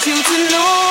求之路。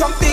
something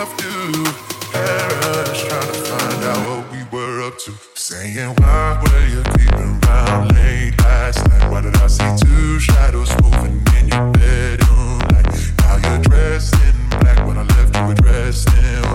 left to Paris, trying to find out what we were up to. Saying, why were you keeping around late last night? Why did I see two shadows moving in your bedroom? Like, now you're dressed in black when I left you were dressed in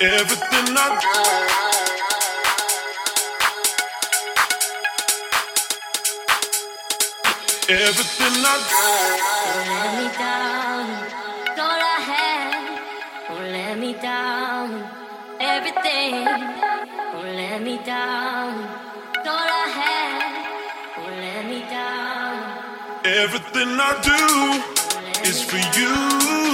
Everything I do. Everything I do. Don't let me down. Thought I had. Don't let me down. Everything. Don't let me down. Thought I had. Don't let me down. Everything I do is for you.